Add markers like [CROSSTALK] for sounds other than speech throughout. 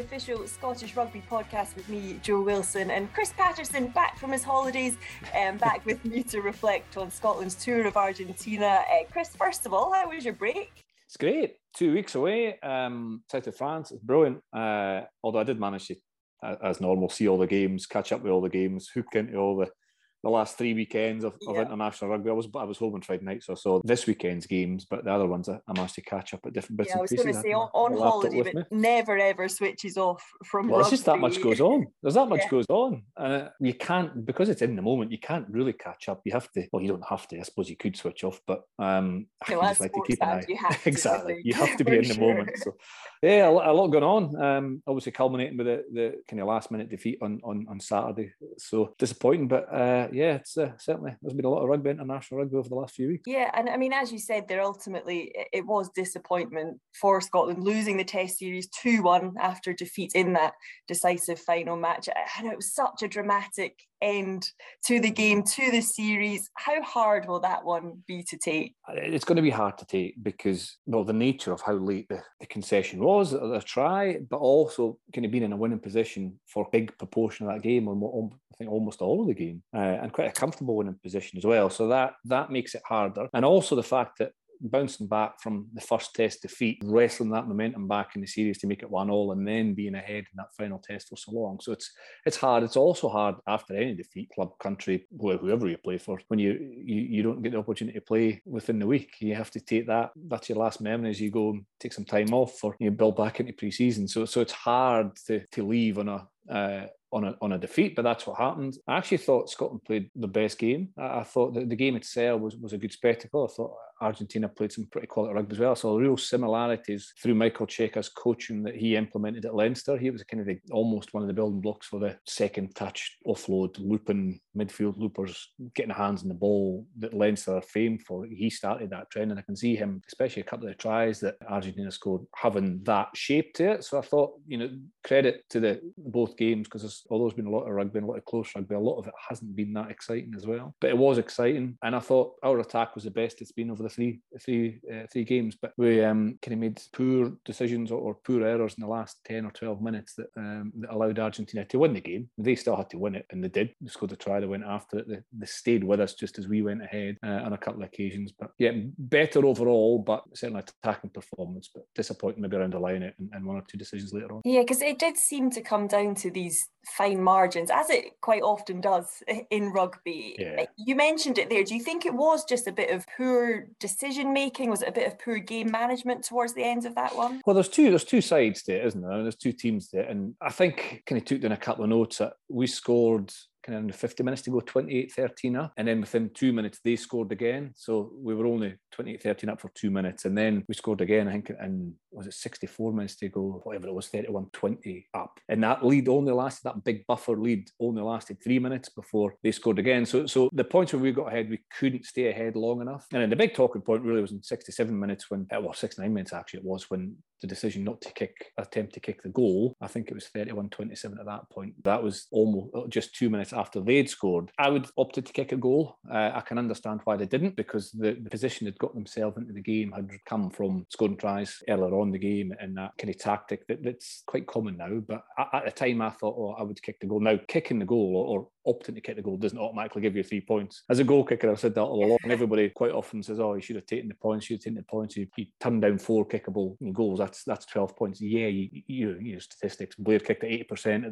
official Scottish Rugby podcast with me, Jo Wilson, and Chris Paterson back from his holidays, um, back with me to reflect on Scotland's tour of Argentina. Uh, Chris, first of all, how was your break? It's great. Two weeks away, um, south of France. It's brilliant. Uh, although I did manage to, as normal, see all the games, catch up with all the games, hook into all the the last three weekends of, of international rugby. I was I was home on Friday night, so I saw this weekend's games, but the other ones I, I managed to catch up at different bits. Yeah, I was going to say on, on holiday, but me. never ever switches off from. Well, rugby. it's just that much goes on. There's that much yeah. goes on, and uh, you can't because it's in the moment. You can't really catch up. You have to. Well, you don't have to. I suppose you could switch off, but um, no, I just like to keep an eye. You [LAUGHS] exactly, you have to [LAUGHS] be in the sure. moment. So, yeah, a, a lot going on. Um, obviously culminating with the, the kind of last minute defeat on on on Saturday. So disappointing, but uh, yeah, it's. Uh, certainly there's been a lot of rugby, international rugby over the last few weeks. Yeah, and I mean, as you said, there ultimately it was disappointment for Scotland losing the Test series two one after defeat in that decisive final match. And it was such a dramatic end to the game, to the series. How hard will that one be to take? It's going to be hard to take because, well, the nature of how late the, the concession was, a try, but also kind of being in a winning position for a big proportion of that game, or I think almost all of the game, uh, and quite a comfortable winning position as well. So that that makes it harder, and also the fact that bouncing back from the first test defeat, wrestling that momentum back in the series to make it one all, and then being ahead in that final test for so long. So it's it's hard. It's also hard after any defeat, club, country, whoever you play for, when you you, you don't get the opportunity to play within the week. You have to take that. That's your last memory as you go and take some time off or you build back into pre-season. So so it's hard to to leave on a uh, on a, on a defeat, but that's what happened. I actually thought Scotland played the best game. I, I thought that the game itself was, was a good spectacle. I thought Argentina played some pretty quality rugby as well. So real similarities through Michael Cheika's coaching that he implemented at Leinster. He was kind of the, almost one of the building blocks for the second touch offload, looping midfield loopers, getting hands on the ball that Leinster are famed for. He started that trend, and I can see him, especially a couple of the tries that Argentina scored, having that shape to it. So I thought, you know, credit to the both games because although there's been a lot of rugby, a lot of close rugby, a lot of it hasn't been that exciting as well. But it was exciting, and I thought our attack was the best it's been over the three three uh, three games. But we um, kind of made poor decisions or, or, poor errors in the last ten or twelve minutes that um, that allowed Argentina to win the game. They still had to win it, and they did. They scored a try. They went after it. They, they stayed with us just as we went ahead uh, on a couple of occasions. But yeah, better overall, but certainly attacking performance. But disappointing maybe around the line it and, and one or two decisions later on. Yeah, because it did seem to come down to these fine margins, as it quite often does [LAUGHS] in rugby. Yeah. You mentioned it there. Do you think it was just a bit of poor decision making? Was it a bit of poor game management towards the end of that one? Well, there's two. There's two sides to it, isn't there? There's two teams there, and I think kind of took down a couple of notes that we scored kind of the 50 minutes to go 28 13 up. And then within two minutes, they scored again. So we were only 28 13 up for two minutes. And then we scored again, I think, and was it 64 minutes to go, whatever it was, 31 20 up. And that lead only lasted, that big buffer lead only lasted three minutes before they scored again. So, so the points where we got ahead, we couldn't stay ahead long enough. And then the big talking point really was in 67 minutes when, uh, well, 69 minutes actually it was when the decision not to kick, attempt to kick the goal. I think it was 31 27 at that point. That was almost uh, just two minutes after they'd scored. I would opted to kick a goal. Uh, I can understand why they didn't because the, the position they'd got themselves into the game had come from scoring tries earlier on the game and that kind of tactic that, that's quite common now. But at, the time, I thought, oh, I would kick the goal. Now, kicking the goal or, or opting to kick the goal doesn't automatically give you three points. As a goal kicker, I've said that all along. Everybody quite often says, "Oh, you should have taken the points. You should have taken the points. You, you turned down four kickable goals. That's that's twelve points. Yeah, you, you, you know, statistics. Blair kicked at eighty percent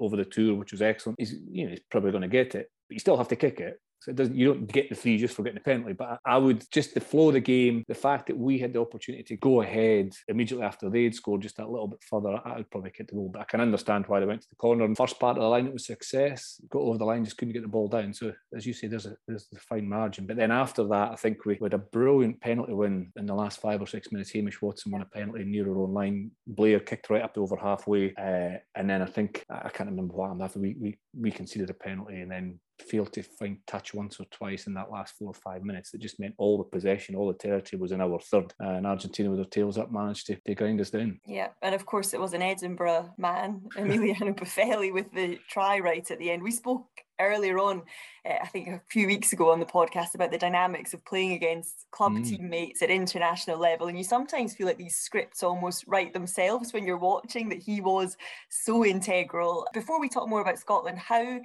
over the tour, which was excellent. He's you know he's probably going to get it, but you still have to kick it. So it doesn't you don't get the three just for getting the penalty. But I would just the flow of the game, the fact that we had the opportunity to go ahead immediately after they'd scored just a little bit further, I would probably kick the goal. But I can understand why they went to the corner. And first part of the line it was success. Got over the line, just couldn't get the ball down. So as you say, there's a there's a fine margin. But then after that, I think we, had a brilliant penalty win in the last five or six minutes. Hamish Watson won a penalty near our own line. Blair kicked right up to over halfway. Uh, and then I think I can't remember what happened after we, we we conceded a penalty and then failed to find touch once or twice in that last four or five minutes. That just meant all the possession, all the territory was in our third. Uh, and Argentina, with their tails up, managed to, to grind us down. Yeah, and of course, it was an Edinburgh man, [LAUGHS] Emiliano Boffelli, with the try right at the end. We spoke earlier on, uh, I think a few weeks ago on the podcast about the dynamics of playing against club mm. teammates at international level. And you sometimes feel like these scripts almost write themselves when you're watching that he was so integral. Before we talk more about Scotland, how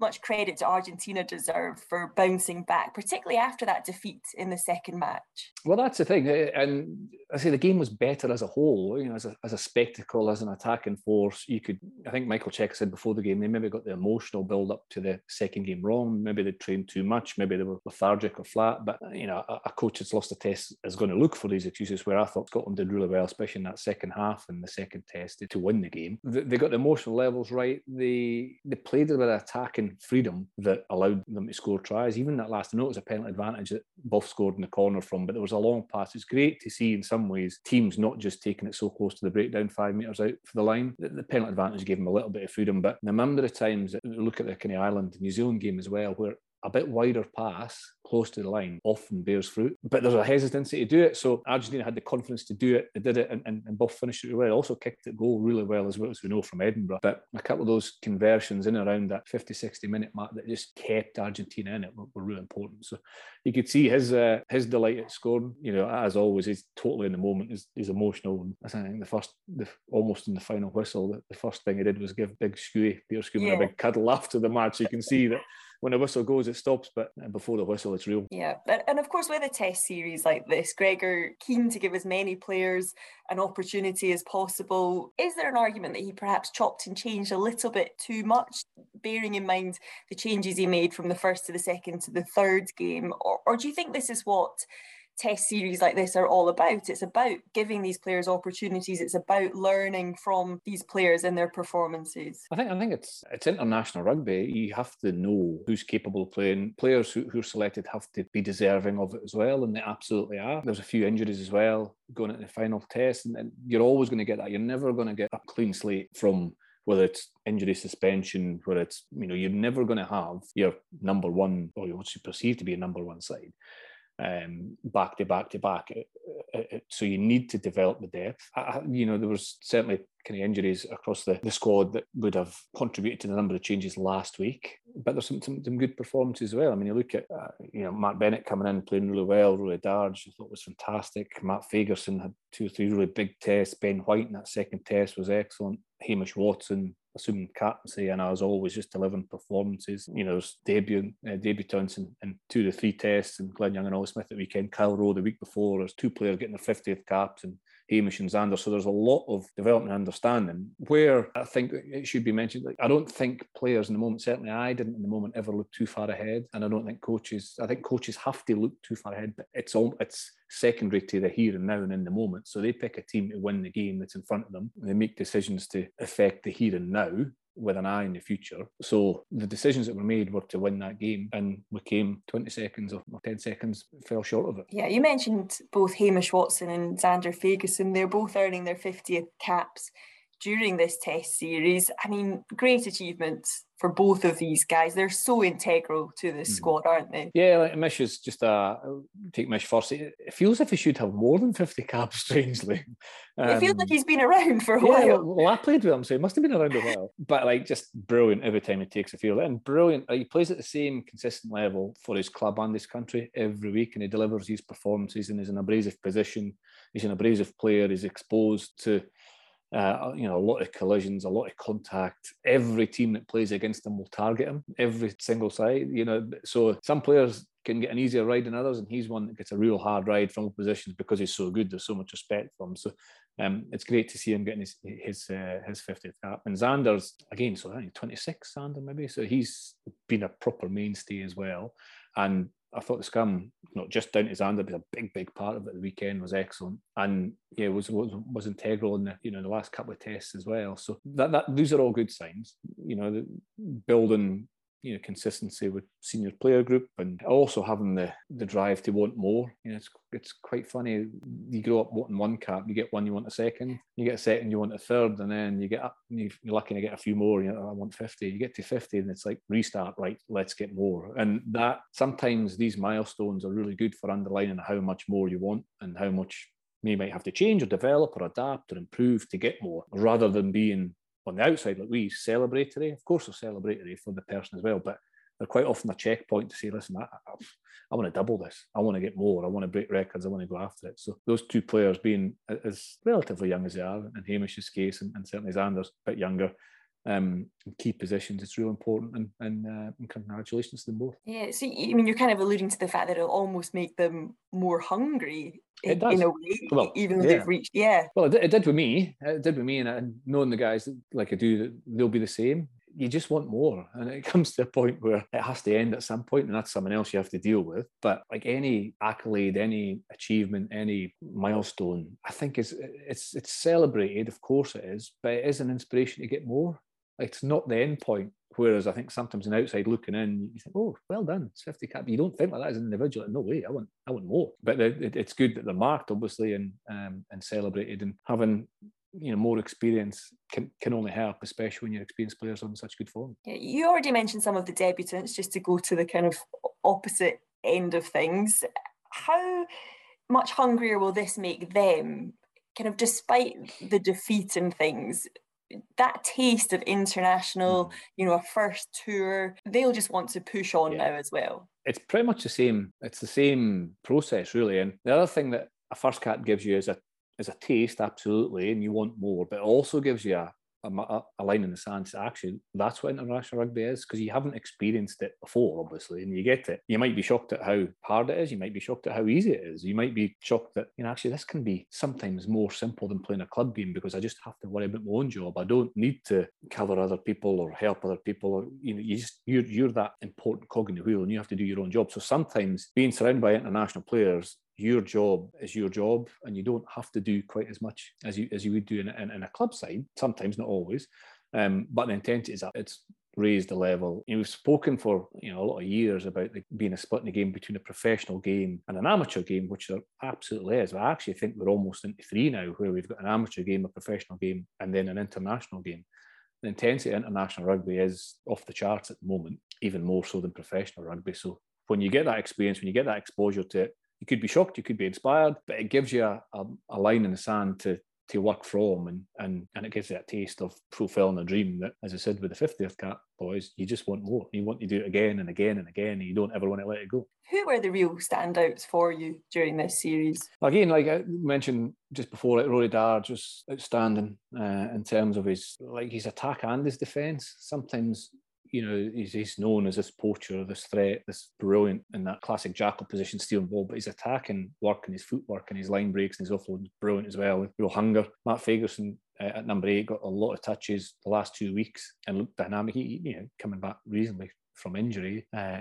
much credit to Argentina deserve for bouncing back, particularly after that defeat in the second match. Well, that's the thing, eh, and I say the game was better as a whole. You know, as a, as a spectacle, as an attacking force, you could. I think Michael Cheika said before the game they maybe got the emotional build up to the second game wrong. Maybe they trained too much. Maybe they were lethargic or flat. But you know, a, a coach that's lost a test is going to look for these excuses. Where I thought Scotland did really well, especially in that second half and the second test to win the game. They, they got the emotional levels right. They they played with attacking freedom that allowed them to score tries. Even that last, it was a penalty advantage that Boff scored in the corner from, but there was a long pass. It's great to see in some ways teams not just taking it so close to the breakdown five metres out for the line. The, the penalty advantage gave them a little bit of freedom, but the number of times that look at the kind of Ireland New Zealand game as well, where a bit wider pass close to the line often bears fruit. But there's a hesitancy to do it. So Argentina had the confidence to do it. They did it and, and, and Boff finished it well. Also kicked it goal really well as well as we know from Edinburgh. But a couple of those conversions in and around that 50, 60 minute mark that just kept Argentina in it were, were really important. So you could see his uh, his delight at scoring. You know, as always, he's totally in the moment. He's, he's emotional. And I think the first, the, almost in the final whistle, the, the first thing he did was give Big Skewy, Peter Skewy, yeah. a big cuddle after the match. You can see that when the whistle goes, it stops, but uh, before the whistle, it's real. Yeah, and of course, with a test series like this, Gregor keen to give as many players an opportunity as possible. Is there an argument that he perhaps chopped and changed a little bit too much, bearing in mind the changes he made from the first to the second to the third game, or, or do you think this is what? Test series like this are all about. It's about giving these players opportunities. It's about learning from these players and their performances. I think I think it's it's international rugby. You have to know who's capable of playing. Players who, who are selected have to be deserving of it as well, and they absolutely are. There's a few injuries as well going into the final test, and, and you're always going to get that. You're never going to get a clean slate from whether it's injury suspension, whether it's, you know, you're never going to have your number one or what you perceive to be a number one side um, back to back to back. So you need to develop the depth. I, you know, there was certainly kind of injuries across the, the squad that would have contributed to the number of changes last week. But there's some, some, some good performances as well. I mean, you look at, uh, you know, Matt Bennett coming in playing really well, Rory Darge, I thought was fantastic. Matt Fagerson had two or three really big tests. Ben White in that second test was excellent. Hamish Watson assuming captaincy, and as always, just delivering performances. You know, there's debut uh, debutants in, in two to three tests, and Glen Young and Ollie Smith the weekend. Kyle Rowe the week before. There's two players getting their 50th caps, and Hamish and Zander. So there's a lot of development and understanding. Where I think it should be mentioned, like I don't think players in the moment, certainly I didn't in the moment ever look too far ahead, and I don't think coaches. I think coaches have to look too far ahead, but it's all it's secondary to the here and now and in the moment. So they pick a team to win the game that's in front of them. They make decisions to affect the here and now with an eye in the future. So the decisions that were made were to win that game, and we came 20 seconds or 10 seconds, fell short of it. Yeah, you mentioned both Hamish Watson and Zander Fagerson. They're both earning their 50th caps during this test series. I mean, great achievements for both of these guys. They're so integral to this mm. squad, aren't they? Yeah, like Mish is just a take Mish first. It feels if he should have more than 50 caps, [LAUGHS] strangely. Um, it feels like um, he's been around for a yeah, while. Well, I played with him, so he must have been around a while. But like just brilliant every time he takes a field. And brilliant. He plays at the same consistent level for his club and his country every week, and he delivers these performances and he's in a abrasive position. He's an abrasive player, he's exposed to uh, you know, a lot of collisions, a lot of contact. Every team that plays against him will target him, every single side. You know, so some players can get an easier ride than others, and he's one that gets a real hard ride from positions because he's so good. There's so much respect for him. So um, it's great to see him getting his his uh, his 50th cap. And Zander's again, so I think 26, Zander maybe. So he's been a proper mainstay as well. And I thought the scrum, not just down to Zander, but a big, big part of it. The weekend was excellent, and yeah, was was, was integral in the you know the last couple of tests as well. So that that these are all good signs. You know, building you know consistency with senior player group and also having the the drive to want more. You know, it's it's quite funny. You grow up wanting one cap, you get one, you want a second, you get a second, you want a third, and then you get up, you're lucky to get a few more. You know, I want fifty. You get to fifty, and it's like restart. Right, let's get more. And that sometimes these milestones are really good for underlining how much more you want and how much you might have to change or develop or adapt or improve to get more, rather than being on the outside like we celebratory. Of course, they're celebratory for the person as well, but they're quite often a checkpoint to say, listen, I, I, I, want to double this. I want to get more. I want to break records. I want to go after it. So those two players being as relatively young as they are, in Hamish's case, and, and certainly Zander's a bit younger, um, key positions. It's real important, and and, uh, and, congratulations to them both. Yeah, so I mean, you're kind of alluding to the fact that it'll almost make them more hungry. It does. In a way, well, even though yeah. they've reached, yeah. Well, it, it, did with me. It did with me, and, and knowing the guys like I do, they'll be the same. You just want more, and it [LAUGHS] comes to a point where it has to end at some point, and that's someone else you have to deal with. But like any accolade, any achievement, any milestone, I think is it's it's celebrated. Of course, it is, but it is an inspiration to get more it's not the end point. Whereas I think sometimes an outside looking in, you think, "Oh, well done, it's 50 cap." You don't think like that as an individual. No way, I want, I want more. But it, it's good that they're marked, obviously, and um, and celebrated, and having you know more experience can, can only help, especially when you're experienced players on such good form. You already mentioned some of the debutants, just to go to the kind of opposite end of things. How much hungrier will this make them? Kind of despite the defeat and things, that taste of international, mm. you know, a first tour, they'll just want to push on yeah. now as well. It's pretty much the same. It's the same process, really. And the other thing that a first cap gives you is a is a taste, absolutely, and you want more, but it also gives you a, a, a, line in the sand actually that's what international rugby is because you haven't experienced it before, obviously, and you get it. You might be shocked at how hard it is. You might be shocked at how easy it is. You might be shocked that you know actually this can be sometimes more simple than playing a club game because I just have to worry about my own job. I don't need to cover other people or help other people. Or you know, you just you're you're that important cog in the wheel, and you have to do your own job. So sometimes being surrounded by international players your job is your job and you don't have to do quite as much as you as you would do in, in, in a club side sometimes not always um, but the intent is that it's raised the level. You know, we've spoken for you know a lot of years about the, being a split in the game between a professional game and an amateur game which there absolutely is but i actually think we're almost into three now where we've got an amateur game a professional game and then an international game. The intensity of international rugby is off the charts at the moment even more so than professional rugby. So when you get that experience when you get that exposure to it you could be shocked, you could be inspired, but it gives you a, a, a line in the sand to to work from and and and it gives you a taste of fulfilling a dream that as I said with the 50th cap boys you just want more. You want to do it again and again and again and you don't ever want to let it go. Who were the real standouts for you during this series? Again like I mentioned just before it Rory Darge was outstanding uh, in terms of his like his attack and his defence. Sometimes you know, he's, he's known as this poacher, this threat, this brilliant in that classic jackal position, stealing ball, but his attacking work and his footwork and his line breaks and his offload is brilliant as well. With real hunger. Matt Fagerson uh, at number eight got a lot of touches the last two weeks and looked dynamic. He, you know, coming back reasonably from injury, uh,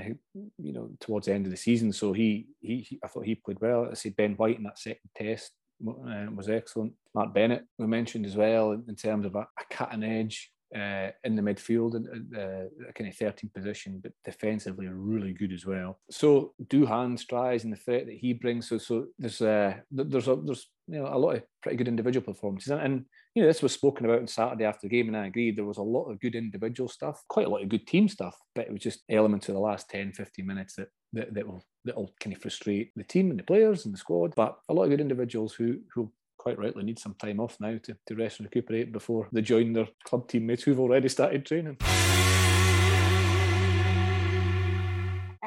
you know, towards the end of the season. So he, he, he I thought he played well. I see Ben White in that second test uh, was excellent. Mark Bennett we mentioned as well in, terms of a, a cutting edge uh, in the midfield uh, kind of 13 position, but defensively really good as well. So Duhan's tries and the threat that he brings. So so there's uh, there's a, there's you know a lot of pretty good individual performances, and, and you know this was spoken about on Saturday after the game, and I agreed there was a lot of good individual stuff, quite a lot of good team stuff, but it was just elements of the last 10, 15 minutes that that, that will that will kind of frustrate the team and the players and the squad. But a lot of good individuals who who quite rightly need some time off now to, to rest and recuperate before they join their club teammates who've already started training.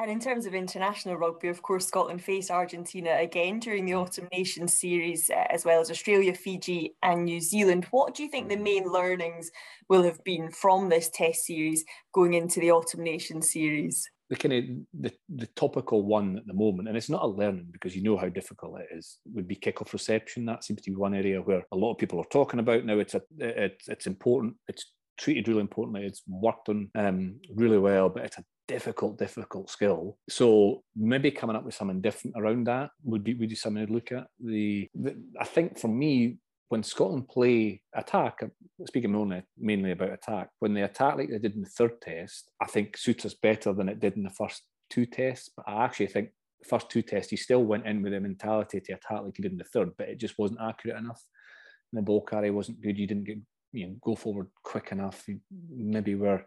And in terms of international rugby, of course, Scotland face Argentina again during the Autumn Nations series, uh, as well as Australia, Fiji, and New Zealand. What do you think the main learnings will have been from this Test series going into the Autumn Nations series? The kind of the, the topical one at the moment, and it's not a learning because you know how difficult it is, would be kickoff reception. That seems to be one area where a lot of people are talking about now. It's a it's it's important. It's treated really importantly. It's worked on um, really well, but it's a difficult, difficult skill. So maybe coming up with something different around that would be would be something I'd look at. The, the I think for me, when Scotland play attack, speaking mainly, mainly about attack, when they attack like they did in the third test, I think suits us better than it did in the first two tests. But I actually think the first two tests, he still went in with a mentality to attack like he did in the third, but it just wasn't accurate enough. And the ball carry wasn't good. You didn't get you know go forward quick enough. You maybe were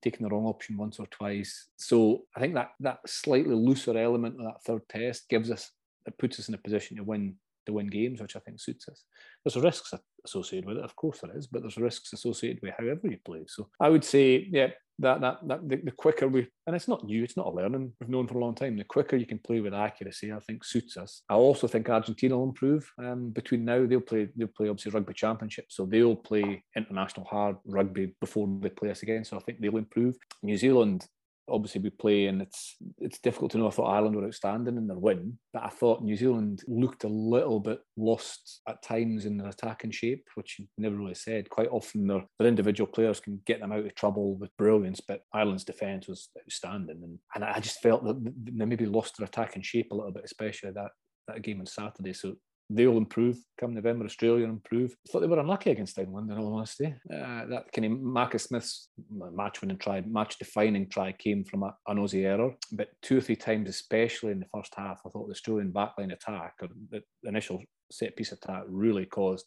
taking the wrong option once or twice. So I think that that slightly looser element of that third test gives us it puts us in a position to win to win games, which I think suits us. There's risks associated with it, of course there is, but there's risks associated with however you play. So I would say, yeah, that that that the, the, quicker we and it's not new, it's not a learning we've known for a long time. The quicker you can play with accuracy, I think suits us. I also think Argentina will improve. Um, between now, they'll play they'll play obviously rugby championship, so they'll play international hard rugby before they play us again. So I think they'll improve. New Zealand, obviously we play and it's it's difficult to know. I thought Ireland were outstanding in their win, but I thought New Zealand looked a little bit lost at times in their attacking shape, which you never really said. Quite often their, their individual players can get them out of trouble with brilliance, but Ireland's defence was outstanding. And, and I just felt that they maybe lost their attacking shape a little bit, especially that that game on Saturday. So they'll improve come November. Australia improve. I thought they were unlucky against England, in all honesty. Uh, that kind of Marcus Smith's match winning try, match defining try came from a, an Aussie error. But two or three times, especially in the first half, I thought the Australian backline attack or the initial set piece attack really caused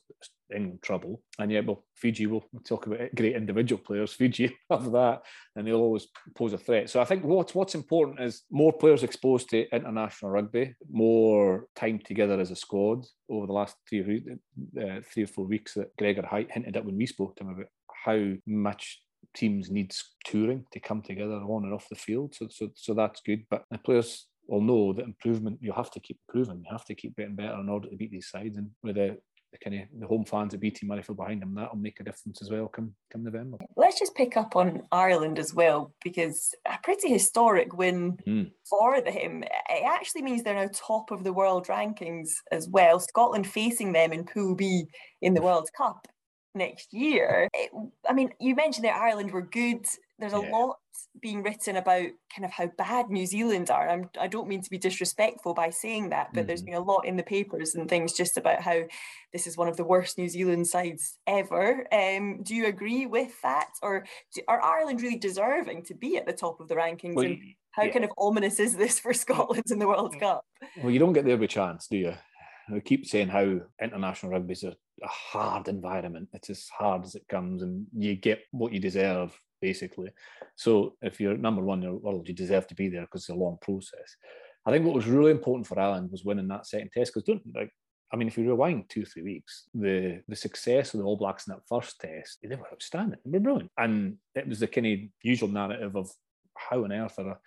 England trouble. And yeah, well, Fiji will talk about it, great individual players. Fiji [LAUGHS] have that, and they'll always pose a threat. So I think what's what's important is more players exposed to international rugby, more time together as a squad over the last three uh, three or four weeks that Gregor hinted at when we spoke to him about how much teams needs touring to come together on and off the field. So so so that's good. But the players will know that improvement you have to keep improving. You have to keep getting better in order to beat these sides. And with the, the kind of the home fans at BT Murrayfield behind them, that'll make a difference as well come come November. Let's just pick up on Ireland as well because a pretty historic win mm. for them. It actually means they're now top of the world rankings as well. Scotland facing them in Pool B in the World Cup next year. It, I mean, you mentioned that Ireland were good. There's a yeah. lot being written about kind of how bad New Zealand are. I'm, I do not mean to be disrespectful by saying that, but mm-hmm. there's been a lot in the papers and things just about how this is one of the worst New Zealand sides ever. Um, do you agree with that, or do, are Ireland really deserving to be at the top of the rankings? Well, and how yeah. kind of ominous is this for [LAUGHS] Scotland in the World mm. Cup? Well, you don't get there by chance, do you? We keep saying how international rugby is a, a hard environment. It's as hard as it comes, and you get what you deserve basically. So if you're number one in the world, you deserve to be there because it's a long process. I think what was really important for Ireland was winning that second test because don't like. I mean, if you rewind two, three weeks, the the success of the All Blacks in that first test, they were outstanding. They were brilliant. And it was the kind of usual narrative of how on earth are a,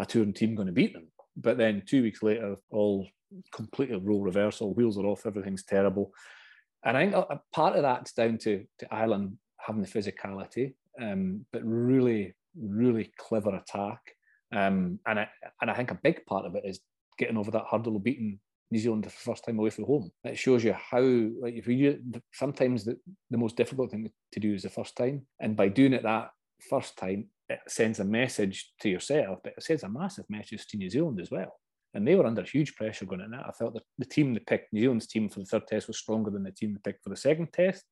a touring team going to beat them? But then two weeks later, all completely role reversal, wheels are off, everything's terrible. And I think a, part of that's down to, to Ireland having the physicality um, but really, really clever attack. Um, and I and I think a big part of it is getting over that hurdle of beating New Zealand the first time away from home. It shows you how, like, if you sometimes the, the most difficult thing to do is the first time, and by doing it that first time, it sends a message to yourself, but it sends a massive message to New Zealand as well. And they were under huge pressure going in that. I that the team they picked, New Zealand's team for the third test, was stronger than the team they picked for the second test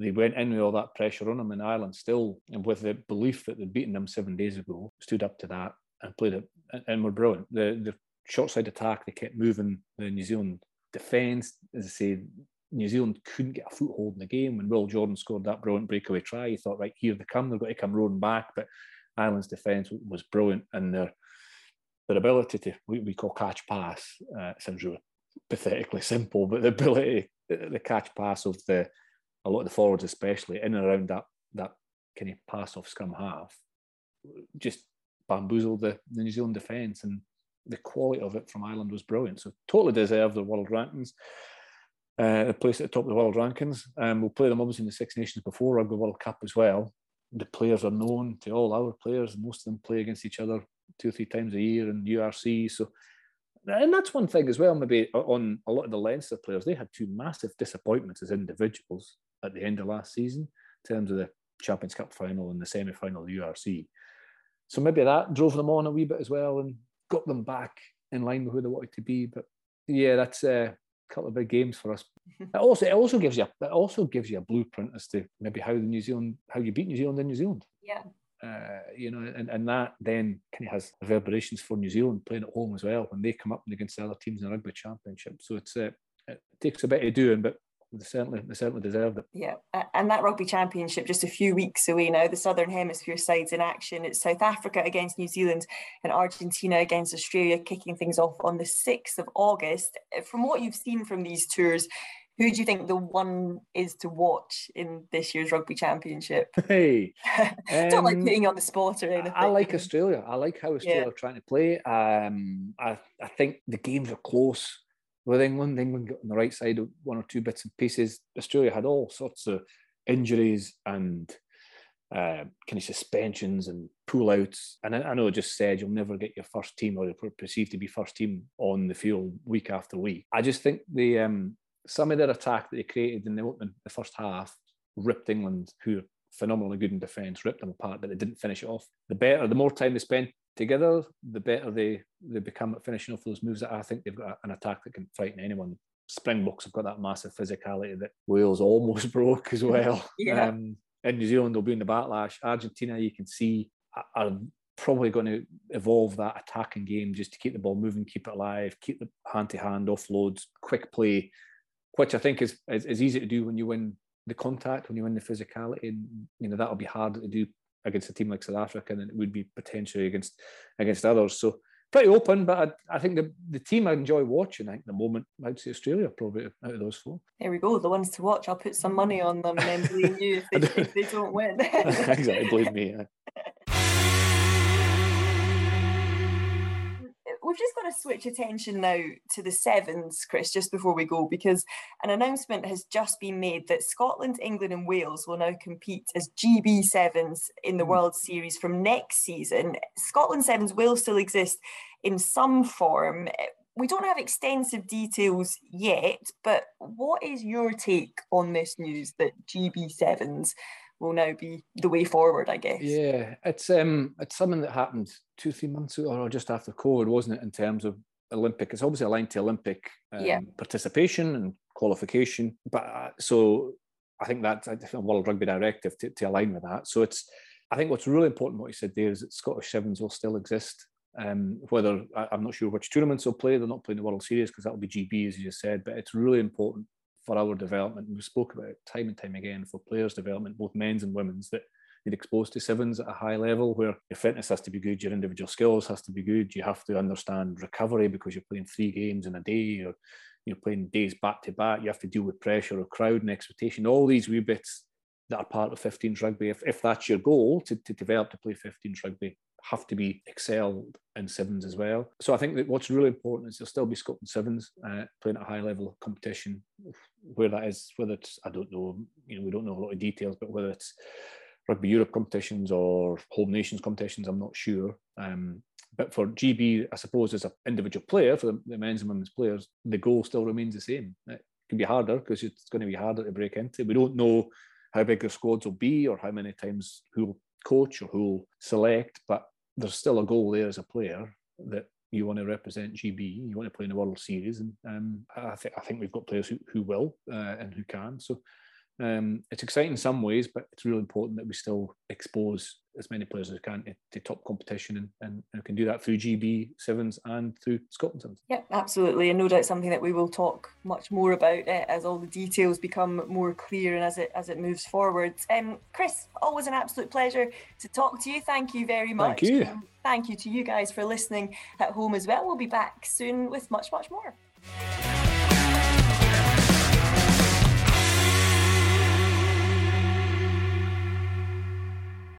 they went in with all that pressure on them, and Ireland still, and with the belief that they'd beaten them seven days ago, stood up to that and played it, and were brilliant. The the short side attack, they kept moving the New Zealand defence. As I say, New Zealand couldn't get a foothold in the game. When Will Jordan scored that brilliant breakaway try, he thought, right, here they come, they're going to come rolling back. But Ireland's defence was brilliant, and their their ability to we, we call catch pass uh, sounds really pathetically simple, but the ability, the catch pass of the a lot of the forwards, especially in and around that that kind of pass off scrum half, just bamboozled the, the New Zealand defence, and the quality of it from Ireland was brilliant. So totally deserved the world rankings. Uh, a place at the top of the world rankings. Um, we'll play them obviously in the Six Nations before Rugby World Cup as well. The players are known to all our players. Most of them play against each other two or three times a year in URC. So, and that's one thing as well. Maybe on a lot of the Leinster players, they had two massive disappointments as individuals at the end of last season in terms of the Champions Cup final and the semi final URC. So maybe that drove them on a wee bit as well and got them back in line with who they wanted to be. But yeah, that's a couple of big games for us. [LAUGHS] it also it also gives you it also gives you a blueprint as to maybe how the New Zealand how you beat New Zealand in New Zealand. Yeah. Uh, you know, and, and that then kind of has reverberations for New Zealand playing at home as well when they come up against other teams in the rugby championship. So it's uh, it takes a bit of doing, but they certainly they certainly deserved it. Yeah, and that rugby championship just a few weeks away now. The Southern Hemisphere sides in action. It's South Africa against New Zealand and Argentina against Australia, kicking things off on the sixth of August. From what you've seen from these tours, who do you think the one is to watch in this year's rugby championship? [LAUGHS] Hey, [LAUGHS] don't um, like putting on the spot or anything. I like Australia. I like how Australia yeah. are trying to play. Um, I, I think the games are close with England. England got on the right side of one or two bits and pieces. Australia had all sorts of injuries and uh, kind of suspensions and pull outs. And I, I, know I just said you'll never get your first team or you're perceived to be first team on the field week after week. I just think the um, some of their attack that they created in the opening, the first half, ripped England, who are phenomenally good in defence, ripped them apart, but they didn't finish it off. The better, the more time they spend together, the better they they become at finishing off those moves. That I think they've got an attack that can frighten anyone. Springboks have got that massive physicality that Wales [LAUGHS] almost broke as well. yeah. Um, in New Zealand, they'll be in the backlash. Argentina, you can see, are probably going to evolve that attacking game just to keep the ball moving, keep it alive, keep the hand to hand offloads, quick play, which I think is, is, is easy to do when you win the contact, when you win the physicality. And you know that'll be hard to do against a team like South Africa than it would be potentially against against others. So pretty open, but I, I think the, the team I enjoy watching I think the moment I'd say Australia probably out of those four. There we go, the ones to watch. I'll put some money on them and then [LAUGHS] blame you if they, if they don't win. [LAUGHS] exactly, blame me. Yeah. We've just got to switch attention now to the sevens, Chris, just before we go, because an announcement has just been made that Scotland, England, and Wales will now compete as GB sevens in the hmm. World Series from next season. Scotland sevens will still exist in some form. We don't have extensive details yet, but what is your take on this news that GB sevens will now be the way forward, I guess. Yeah, it's um it's something that happened two, three months ago or just after COVID, wasn't it, in terms of Olympic? It's obviously aligned to Olympic um, yeah. participation and qualification. But uh, so I think that's a World Rugby Directive to, to align with that. So it's I think what's really important what you said there is that Scottish Sevens will still exist. Um, whether I, am not sure which tournaments they'll play, they're not playing the World Series because that'll be GB as you just said, but it's really important for our development. We spoke about time and time again for players' development, both men's and women's, that you're exposed to sevens at a high level where your fitness has to be good, your individual skills has to be good. You have to understand recovery because you're playing three games in a day or you're playing days back to back. You have to deal with pressure or crowd and expectation. All these wee bits that are part of 15s rugby. If, if that's your goal to, to develop to play 15s rugby, have to be excelled in sevens as well. So I think that what's really important is there'll still be Scotland sevens uh, playing at a high level of competition. Where that is, whether it's I don't know, you know, we don't know a lot of details, but whether it's Rugby Europe competitions or Home Nations competitions, I'm not sure. Um, but for GB, I suppose as an individual player, for the, the men's and women's players, the goal still remains the same. It can be harder because it's going to be harder to break into. We don't know how big the squads will be or how many times who will coach or who will select, but there's still a goal there as a player that you want to represent GB, you want to play in the World Series, and um, I, th- I think we've got players who, who will uh, and who can. So um, it's exciting in some ways, but it's really important that we still expose as many players as we can to, to top competition and, and, and can do that through GB sevens and through Scotland sevens. Yeah, absolutely, and no doubt something that we will talk much more about uh, as all the details become more clear and as it as it moves forward. Um, Chris, always an absolute pleasure to talk to you. Thank you very much. Thank you. Um, thank you to you guys for listening at home as well. We'll be back soon with much much more.